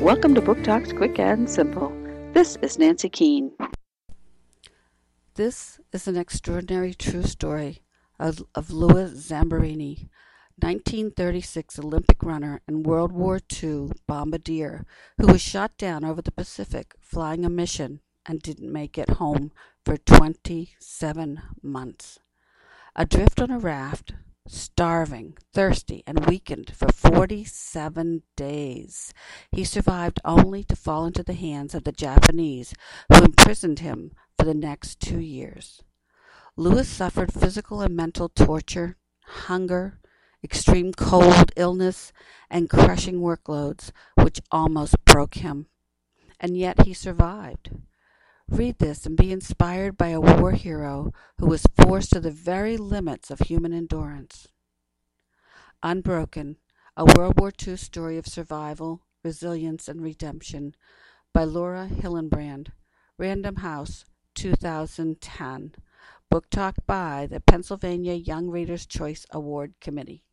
Welcome to Book Talks Quick and Simple. This is Nancy Keane. This is an extraordinary true story of, of Louis Zamperini, 1936 Olympic runner and World War II bombardier who was shot down over the Pacific flying a mission and didn't make it home for 27 months. Adrift on a raft, starving, thirsty, and weakened for 47 days. He survived only to fall into the hands of the Japanese, who imprisoned him for the next two years. Louis suffered physical and mental torture, hunger, extreme cold, illness, and crushing workloads, which almost broke him. And yet he survived. Read this and be inspired by a war hero who was forced to the very limits of human endurance. Unbroken, a World War II story of survival, resilience, and redemption by Laura Hillenbrand, Random House, 2010. Book Talk by the Pennsylvania Young Readers' Choice Award Committee.